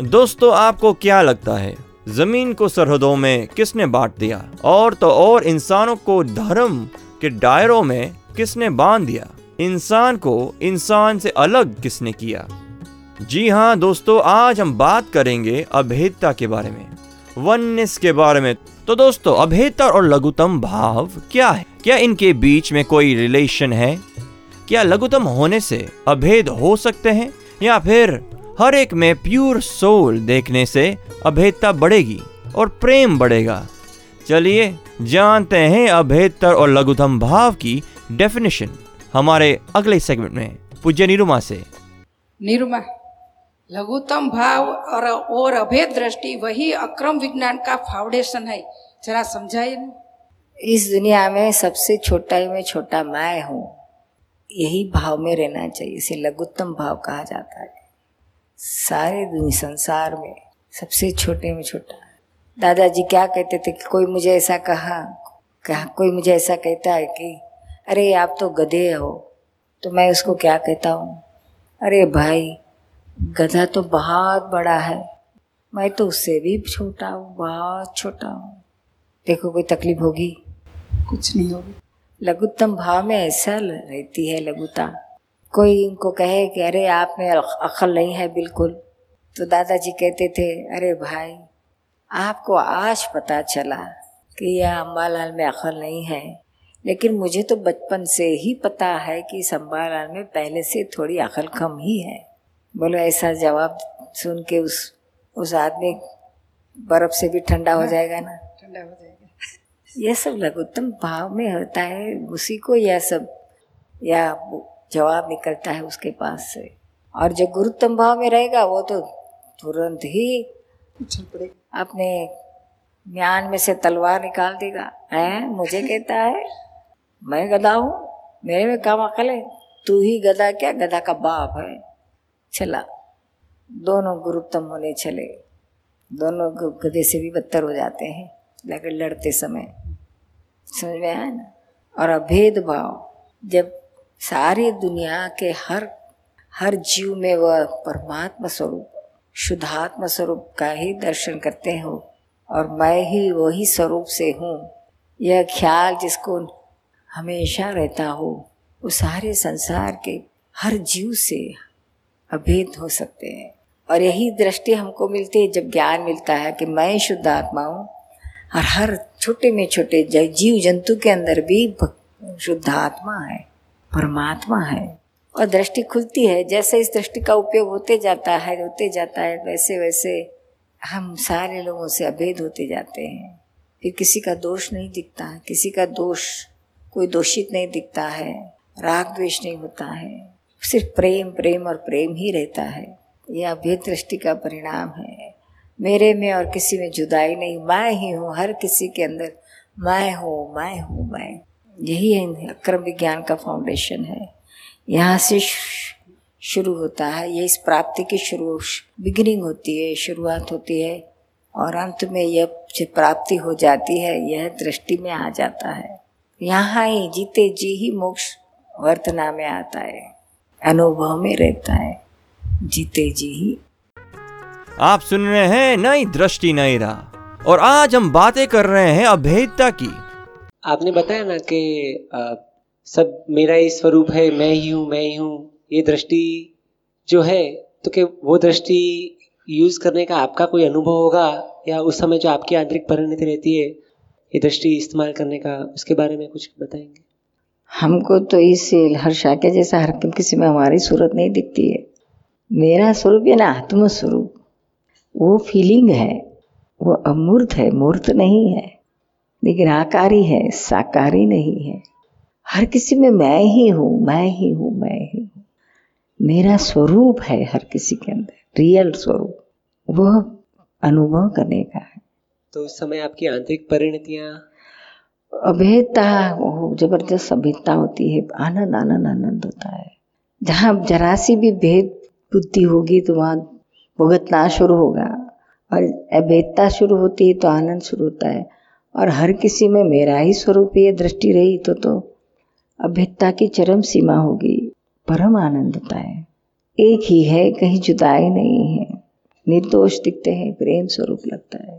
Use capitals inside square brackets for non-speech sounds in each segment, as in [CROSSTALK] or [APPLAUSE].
दोस्तों, आपको क्या लगता है? ज़मीन को सरहदों में किसने बांट दिया? और तो और इंसानों को धर्म के दायरों में किसने बाँध दिया? इंसान को इंसान से अलग किसने किया? जी हाँ दोस्तों, आज हम बात करेंगे अभेदता के बारे में, वननेस के बारे में। तो दोस्तों, अभेदता और लघुतम भाव क्या है? क्या इनके बीच में कोई रिलेशन है? क्या लघुतम होने से अभेद हो सकते हैं या फिर हर एक में प्योर सोल देखने से अभेदता बढ़ेगी और प्रेम बढ़ेगा। चलिए जानते हैं अभेदतर और लघुतम भाव की डेफिनेशन हमारे अगले सेगमेंट में। पूज्य निरुमा से। निरुमा लघुतम भाव और और अभेद दृष्टि वही अक्रम विज्ञान का फाउंडेशन है। जरा समझाइए इस दुनिया में सबसे छोटा ही में छोटा मैं हूँ। यही भाव में रहना चाहिए इसे लघुत्तम भाव कहा जाता है। सारे दुनिया संसार में सबसे छोटे में छोटा। दादाजी क्या कहते थे कि कोई मुझे ऐसा कहा कहा कोई मुझे ऐसा कहता है कि अरे आप तो गधे हो तो मैं उसको क्या कहता हूँ? अरे भाई गधा तो बहुत बड़ा है मैं तो उससे भी छोटा हूँ बहुत छोटा हूँ। देखो कोई तकलीफ़ होगी? कुछ नहीं होगी। लघुत्तम भाव में ऐसा रहती है लघुता। कोई इनको कहे कि अरे आप में अक्ल नहीं है बिल्कुल। तो दादाजी कहते थे अरे भाई आपको आज पता चला कि यह अम्बालाल में अक्ल नहीं है। लेकिन मुझे तो बचपन से ही पता है कि इस अम्बालाल में पहले से थोड़ी अक्ल कम ही है। बोलो ऐसा जवाब सुन के उस उस आदमी बर्फ़ से भी ठंडा हो जाएगा ना? [LAUGHS] ठंडा हो जाएगा। यह सब लघुत्तम भाव में होता है उसी को यह सब या जवाब निकलता है उसके पास से। और जो गुरुत्तम भाव में रहेगा, वो तो तुरंत ही अपने म्यान में से तलवार निकाल देगा। है? मुझे कहता है, मैं गधा हूँ, मेरे में काम अकल है, तू ही गधा क्या? गधा का बाप है। चला। दोनों गुरुत्तम होने चले। दोनों गधे से भी बदतर हो जाते हैं लगे लड़ते समय। समझ में आया ना? और अभेद भाव, जब सारी दुनिया के हर हर जीव में वह परमात्मा स्वरूप, शुद्धात्मा स्वरूप का ही दर्शन करते हो और मैं ही वही स्वरूप से हूँ। यह ख्याल जिसको हमेशा रहता हो, वो सारे संसार के हर जीव से अभेद हो सकते हैं। और यही दृष्टि हमको मिलती है, जब ज्ञान मिलता है कि मैं शुद्ध आत्मा हूँ, और हर छोटे में छोटे जीव जंतु के अंदर भी शुद्ध आत्मा है। परमात्मा है। और दृष्टि खुलती है। जैसे इस दृष्टि का उपयोग होते जाता है, होते जाता है, वैसे वैसे हम सारे लोगों से अभेद होते जाते हैं। फिर किसी का दोष नहीं दिखता, किसी का दोष, कोई दोषित नहीं दिखता है, राग द्वेष नहीं होता है। सिर्फ़ प्रेम प्रेम और प्रेम ही रहता है। यह अभेद दृष्टि का परिणाम है। मेरे में और किसी में जुदाई नहीं। मैं ही हूँ, हर किसी के अंदर मैं हूँ मैं हूँ, मैं। यही है, अक्रम विज्ञान का फाउंडेशन है। यहाँ से शुरू होता है, ये इस प्राप्ति की शुरू बिगिनिंग होती है, शुरुआत होती है, और अंत में यह प्राप्ति हो जाती है, यह दृष्टि में आ जाता है। यहाँ ही जीते जी ही मोक्ष वर्तना में आता है, अनुभव में रहता है, जीते जी ही। आप सुन रहे हैं नई दृष्टि नई राह, और आज हम बातें कर रहे हैं अभेदता की। आपने बताया ना कि सब मेरा ही स्वरूप है, मैं ही हूँ, मैं ही हूँ, ये दृष्टि जो है तो कि वो दृष्टि यूज़ करने का आपका कोई अनुभव होगा? या उस समय जो आपकी आंतरिक परिणति रहती है, ये दृष्टि इस्तेमाल करने का, उसके बारे में कुछ बताएँगे? हमको तो इस हर्षा के जैसा हर किसी में हमारी सूरत नहीं दिखती है। मेरा स्वरूप है ना आत्म स्वरूप वो फीलिंग है, वो अमूर्त है, मूर्त नहीं है। लेकिन आकारी है साकारी नहीं है। हर किसी में मैं ही हूँ मैं ही हूँ मैं ही हूँ। मेरा स्वरूप है हर किसी के अंदर रियल स्वरूप। वह अनुभव करने का है। तो उस समय आपकी आंतरिक परिणतियाँ? अभेदता वो ज़बरदस्त अभेदता होती है आनंद आनंद आनंद होता है। जहाँ जरा सी भी भेद बुद्धि होगी तो वहाँ भुगतना शुरू होगा। और अभेदता शुरू होती है तो आनंद शुरू होता है। और हर किसी में मेरा ही स्वरूप ये दृष्टि रही तो तो अभेदता की चरम सीमा होगी। परम आनंद होता है। एक ही है कहीं जुदाई नहीं है। निर्दोष दिखते हैं प्रेम स्वरूप लगता है।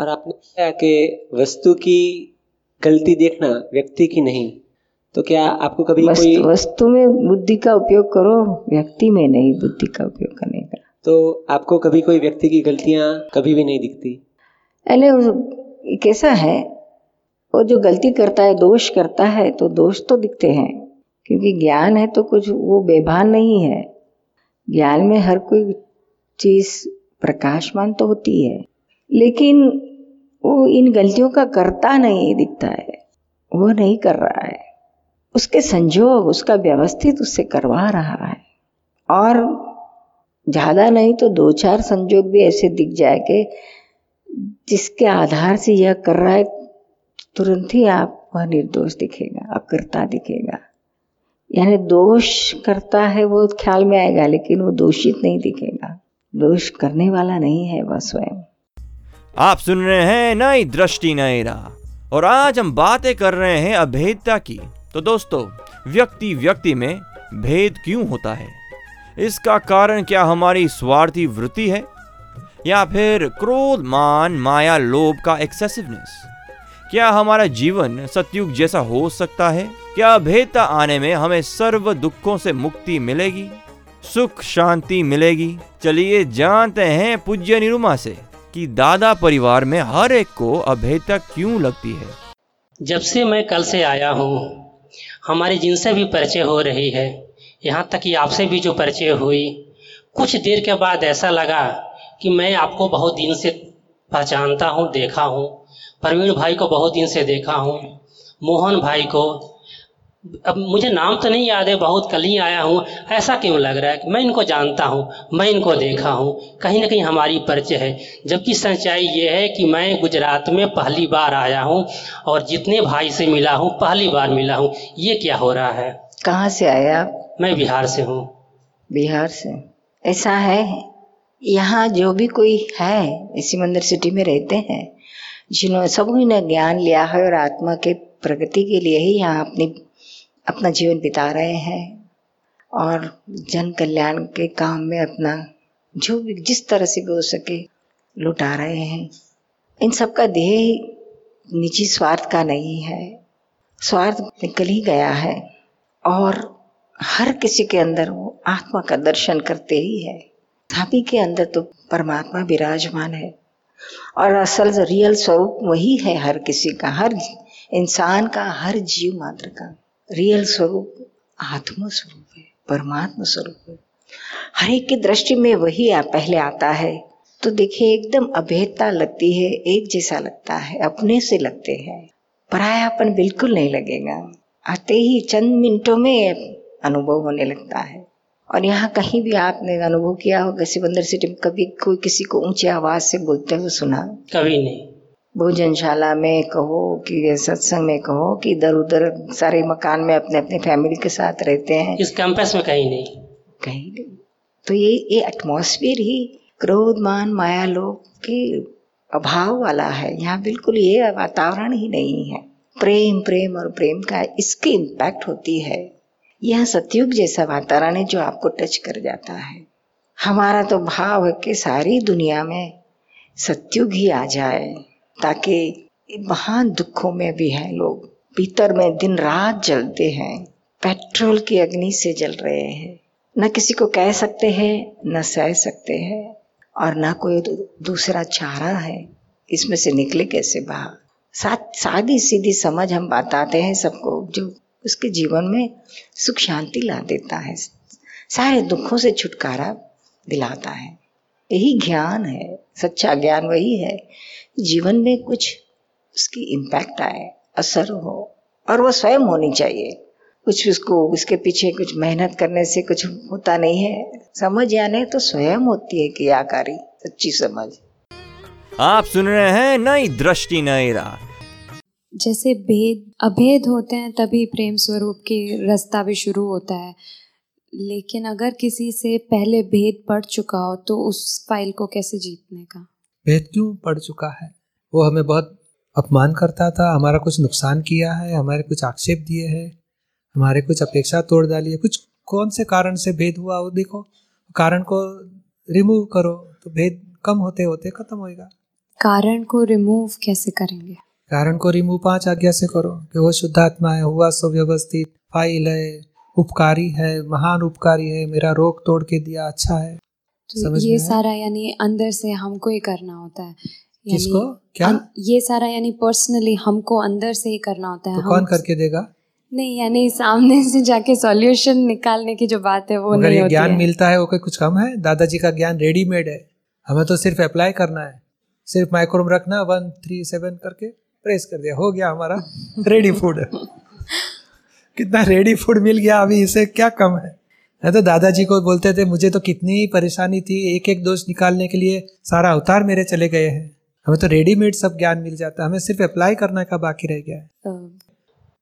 और आपने कहा कि वस्तु की गलती देखना व्यक्ति की नहीं। तो क्या आपको कभी वस्तु, कोई वस्तु में बुद्धि का उपयोग करो व्यक्ति में नहीं बुद्धि का उपयोग करने का। तो आपको कभी कोई व्यक्ति की गलतियाँ कभी भी नहीं दिखती? अरे कैसा है? वो जो गलती करता है, दोष करता है तो दोष तो दिखते हैं। क्योंकि ज्ञान है तो कुछ वो बेभान नहीं है। ज्ञान में हर कोई चीज़ प्रकाशमान तो होती है। लेकिन वो इन गलतियों का करता नहीं दिखता है। वो नहीं कर रहा है। उसके संजोग, उसका व्यवस्थित उससे करवा रहा है। और ज़्यादा नहीं तो दो चार संजोग भी ऐसे दिख जाए कि जिसके आधार से यह कर रहा है, तुरंत ही आप वह निर्दोष दिखेगा अकर्ता दिखेगा। यानी दोष करता है वो ख्याल में आएगा, लेकिन वो दोषित नहीं दिखेगा। दोष करने वाला नहीं है वह स्वयं। आप सुन रहे हैं नई दृष्टि, नई राह। और आज हम बातें कर रहे हैं अभेदता की। तो दोस्तों, व्यक्ति व्यक्ति में भेद क्यों होता है? इसका कारण क्या हमारी स्वार्थी वृत्ति है? या फिर क्रोध, मान, माया, लोभ का एक्सेसिवनेस क्या हमारा जीवन सतयुग जैसा हो सकता है? क्या भेदता आने में हमें सर्व दुखों से मुक्ति मिलेगी? सुख, शांति मिलेगी? चलिए जानते हैं पूज्य निरुमा से कि दादा परिवार में हर एक को अभेदता क्यों लगती है? जब से मैं कल से आया हूँ, हमारी जिनसे भी परिचय हो रही है, यहाँ तक कि आपसे भी जो परिचय हुई, कुछ देर के बाद ऐसा लगा कि मैं आपको बहुत दिन से पहचानता हूँ देखा हूँ। प्रवीण भाई को बहुत दिन से देखा हूँ। मोहन भाई को। अब मुझे नाम तो नहीं याद है बहुत कल ही आया हूँ। ऐसा क्यों लग रहा है कि मैं इनको जानता हूँ मैं इनको देखा हूँ? कहीं ना कहीं हमारी परिचय है। जबकि सच्चाई ये है कि मैं गुजरात में पहली बार आया हूँ और जितने भाई से मिला हूँ पहली बार मिला हूँ। ये क्या हो रहा है? कहाँ से आए आप? मैं बिहार से हूँ। बिहार से। ऐसा है? यहाँ जो भी कोई है, इसी मंदिर सिटी में रहते हैं जिन्होंने सभी ने ज्ञान लिया है और आत्मा के प्रगति के लिए ही यहाँ अपनी, अपना जीवन बिता रहे हैं। और जन कल्याण के काम में अपना, जो भी, जिस तरह से भी हो सके, लुटा रहे हैं। इन सब का ध्येय निजी स्वार्थ का नहीं है। स्वार्थ निकल ही गया है और हर किसी के अंदर वो आत्मा का दर्शन करते ही है। सभी के अंदर तो परमात्मा विराजमान है। और असल रियल स्वरूप वही है हर किसी का हर इंसान का हर जीव मात्र का। रियल स्वरूप आत्म स्वरूप है परमात्मा स्वरूप है। हर एक की दृष्टि में वही आ, पहले आता है। तो देखिए एकदम अभेदता लगती है एक जैसा लगता है अपने से लगते हैं। परायापन बिल्कुल नहीं लगेगा। आते ही चंद मिनटों में अनुभव होने लगता है। और यहाँ कहीं भी आपने अनुभव किया होगा बंदर सिटी में कभी कोई किसी को ऊँची आवाज़ से बोलते हुए सुना? कभी नहीं। भोजनशाला में कहो कि सत्संग में कहो कि इधर उधर सारे मकान में अपने अपने फैमिली के साथ रहते हैं? इस कैंपस में कहीं नहीं। कहीं नहीं। तो ये ये एटमॉस्फेयर ही क्रोध मान माया लोग के अभाव वाला है। यहाँ बिल्कुल ये वातावरण ही नहीं है। प्रेम प्रेम और प्रेम का इसकी इम्पैक्ट होती है। यह सतयुग जैसा वातावरण है जो आपको टच कर जाता है। हमारा तो भाव है कि सारी दुनिया में सतयुग ही आ जाए, ताकि महान दुखों में भी हैं लोग। भीतर में दिन रात जलते हैं, पेट्रोल की अग्नि से जल रहे हैं। न किसी को कह सकते हैं, न सह सकते हैं, और न कोई दूसरा चारा है। इसमें से निकले कैसे बाहर? साथ सादी सीधी समझ हम बताते हैं सबको, जो उसके जीवन में सुख शांति ला देता है। सारे दुखों से छुटकारा दिलाता है। यही ज्ञान है, सच्चा ज्ञान वही है। जीवन में कुछ उसकी इम्पैक्ट आए, असर हो, और वो स्वयं होनी चाहिए। कुछ उसको, उसके पीछे कुछ मेहनत करने से कुछ होता नहीं है। समझ आने तो स्वयं होती है क्रियाकारी सच्ची समझ। आप सुन रहे हैं नई दृष्टि, नई राह। जैसे भेद अभेद होते हैं तभी प्रेम स्वरूप की रास्ता भी शुरू होता है। लेकिन अगर किसी से पहले भेद पड़ चुका हो तो उस फ़ाइल को कैसे जीतने का? भेद क्यों पड़ चुका है? वो हमें बहुत अपमान करता था हमारा कुछ नुकसान किया है हमारे कुछ आक्षेप दिए हैं हमारे कुछ अपेक्षा तोड़ डाली है। कुछ कौन से कारण से भेद हुआ? वो देखो कारण को रिमूव करो तो भेद कम होते होते खत्म होएगा। कारण को रिमूव कैसे करेंगे? कारण को रिमूव पाँच आज्ञा से करो कि वो शुद्धात्मा है हुआ सुव्यवस्थित फ़ाइल है उपकारी है महान उपकारी है मेरा रोग तोड़ के दिया अच्छा है। तो समझ ये सारा यानी अंदर से हमको ही करना होता है। किसको? क्या? ये सारा यानी पर्सनली हमको अंदर से ही करना होता है। तो कौन करके देगा? नहीं यानी सामने से जाके सॉल्यूशन निकालने की जो बात है वो नहीं ये होती ज्ञान मिलता है वो कोई कुछ कम है? दादाजी का ज्ञान रेडीमेड है। हमें तो सिर्फ़ अप्लाई करना है। सिर्फ़ माइक्रोम रखना वन थ्री सेवन करके। प्रेस कर दिया हो गया हमारा रेडी फ़ूड कितना रेडी फ़ूड मिल गया अभी इसे क्या कम है? मैं तो दादाजी को बोलते थे मुझे तो कितनी परेशानी थी एक एक दोष निकालने के लिए सारा अवतार मेरे चले गए हैं। हमें तो रेडीमेड सब ज्ञान मिल जाता है हमें सिर्फ़ अप्लाई करना का बाकी रह गया है। अ,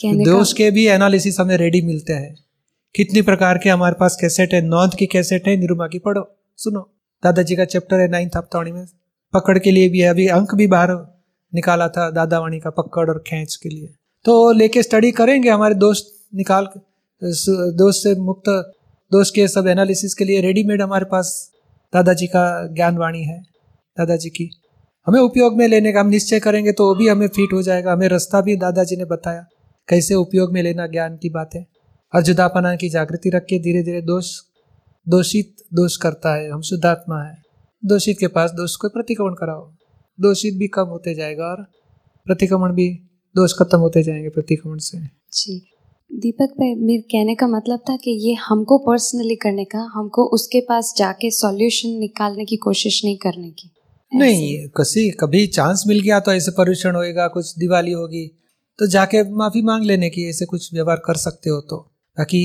कहने का दोष के भी एनालिसिस हमें रेडी मिलते हैं। कितनी प्रकार के हमारे पास कैसेट है नौंद की कैसेट है निरुमा की पढ़ो सुनो। दादाजी का चैप्टर है नाइन्थ हफ्तावाणी में पकड़ के लिए भी है अभी अंक भी बाहर निकाला था दादावाणी का पकड़ और खींच के लिए। तो लेके स्टडी करेंगे हमारे दोस्त निकाल दोस्त से मुक्त, दोस्त के सब एनालिसिस के लिए रेडीमेड हमारे पास दादाजी का ज्ञानवाणी है, दादाजी की। हमें उपयोग में लेने का, हम निश्चय करेंगे तो वो भी हमें फिट हो जाएगा। हमें रास्ता भी दादाजी ने बताया, कैसे उपयोग में लेना ज्ञान की बात। है और जुदापना की जागृति रख के धीरे धीरे दोष दोषित, दोष करता है, हम शुद्धात्मा है। दोषित के पास दोष को प्रतिक्रमण कराओ। दोषित भी कम होते जाएगा और प्रतिक्रमण भी दोष खत्म होते जाएँगे प्रतिक्रमण से। जी। दीपक भाई मेरे कहने का मतलब था कि ये हमको पर्सनली करने का हमको उसके पास जाके सॉल्यूशन निकालने की कोशिश नहीं करने की। नहीं कसी कभी चांस मिल गया तो ऐसे परीक्षण होएगा कुछ दिवाली होगी तो जाके माफ़ी मांग लेने की ऐसे कुछ व्यवहार कर सकते हो तो। ताकि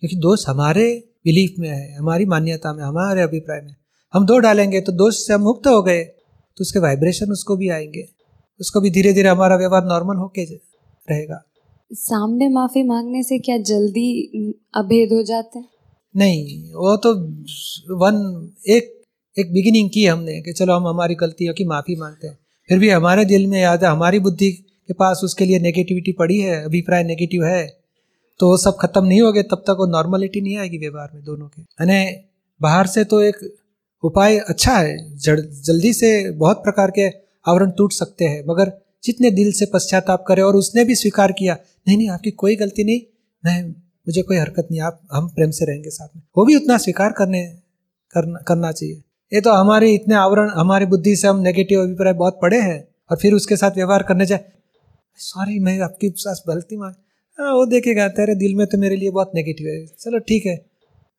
क्योंकि दोष हमारे बिलीफ में है हमारी मान्यता में हमारे अभिप्राय में। हम दो डालेंगे तो दोष से हम मुक्त हो गए। तो उसके वाइब्रेशन उसको भी आएँगे। उसको भी धीरे धीरे हमारा व्यवहार नॉर्मल होके रहेगा। सामने माफ़ी मांगने से क्या जल्दी अभेद हो जाते हैं? नहीं वो तो वन एक एक बिगिनिंग की हमने कि चलो हम हमारी गलतियों की माफ़ी मांगते हैं। फिर भी हमारे दिल में याद है हमारी बुद्धि के पास उसके लिए नेगेटिविटी पड़ी है अभिप्राय नेगेटिव है तो वो सब खत्म नहीं हो गए तब तक वो नॉर्मलिटी नहीं आएगी व्यवहार में दोनों के। यानी बाहर से तो एक उपाय अच्छा है जल्दी से बहुत प्रकार के आवरण टूट सकते हैं, मगर जितने दिल से पश्चाताप करे और उसने भी स्वीकार किया, नहीं नहीं, आपकी कोई गलती नहीं मैं मुझे कोई हरकत नहीं, आप, हम प्रेम से रहेंगे साथ में। वो भी उतना स्वीकार करने, करना करना चाहिए। ये तो हमारे इतने आवरण, हमारी बुद्धि से हम नेगेटिव अभिप्राय बहुत पड़े हैं, और फिर उसके साथ व्यवहार करने जाए। सॉरी मैं आपकी साथ गलती मान हाँ वो देखेगा, तेरे दिल में तो मेरे लिए बहुत नेगेटिव है। चलो, ठीक है।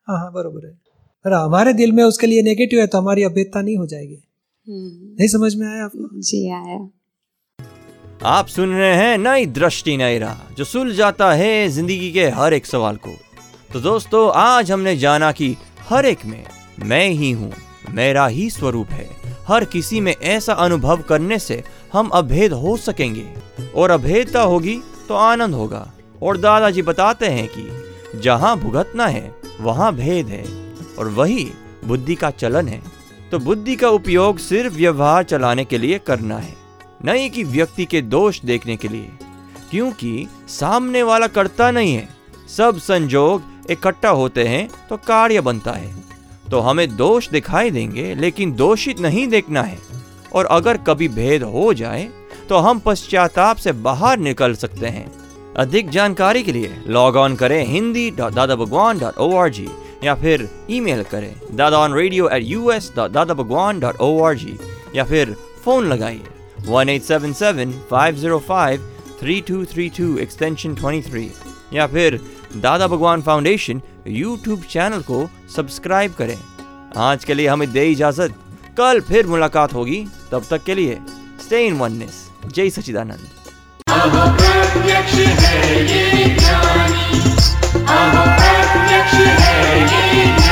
हाँ हाँ बरोबर है। पर हमारे दिल में उसके लिए नेगेटिव है तो हमारी अभेदता नहीं हो जाएगी। नहीं समझ में आया आपको? जी आया। आप सुन रहे हैं नई दृष्टि नई राह जो सुलझाता है ज़िंदगी के हर एक सवाल को। तो दोस्तों आज हमने जाना कि हर एक में मैं ही हूँ मेरा ही स्वरूप है। हर किसी में ऐसा अनुभव करने से हम अभेद हो सकेंगे और अभेदता होगी तो आनंद होगा। और दादाजी बताते हैं कि जहाँ भुगतना है वहाँ भेद है। और वही बुद्धि का चलन है तो बुद्धि का उपयोग सिर्फ़ व्यवहार चलाने के लिए करना है नहीं कि व्यक्ति के दोष देखने के लिए। क्योंकि सामने वाला करता नहीं है, सब संजोग इकट्ठा होते हैं तो कार्य बनता है। तो हमें दोष दिखाई देंगे, लेकिन दोषित नहीं देखना है। और अगर कभी भेद हो जाए तो हम पश्चाताप से बाहर निकल सकते हैं। अधिक जानकारी के लिए लॉग ऑन करें हिंदी डॉट दादा Bhagwan dot O R G या फिर ईमेल करें Dada on radio at U S Dada Bhagwan dot O R G या फिर फ़ोन लगाइए one eight seven seven five zero five three two three two extension twenty three या फिर Dada Bhagwan Foundation YouTube channel को subscribe करें। आज के लिए हमें दे इजाज़त। कल फिर मुलाकात होगी। तब तक के लिए स्टे इन वननेस जय सचिदानंद प्रत्यक्ष है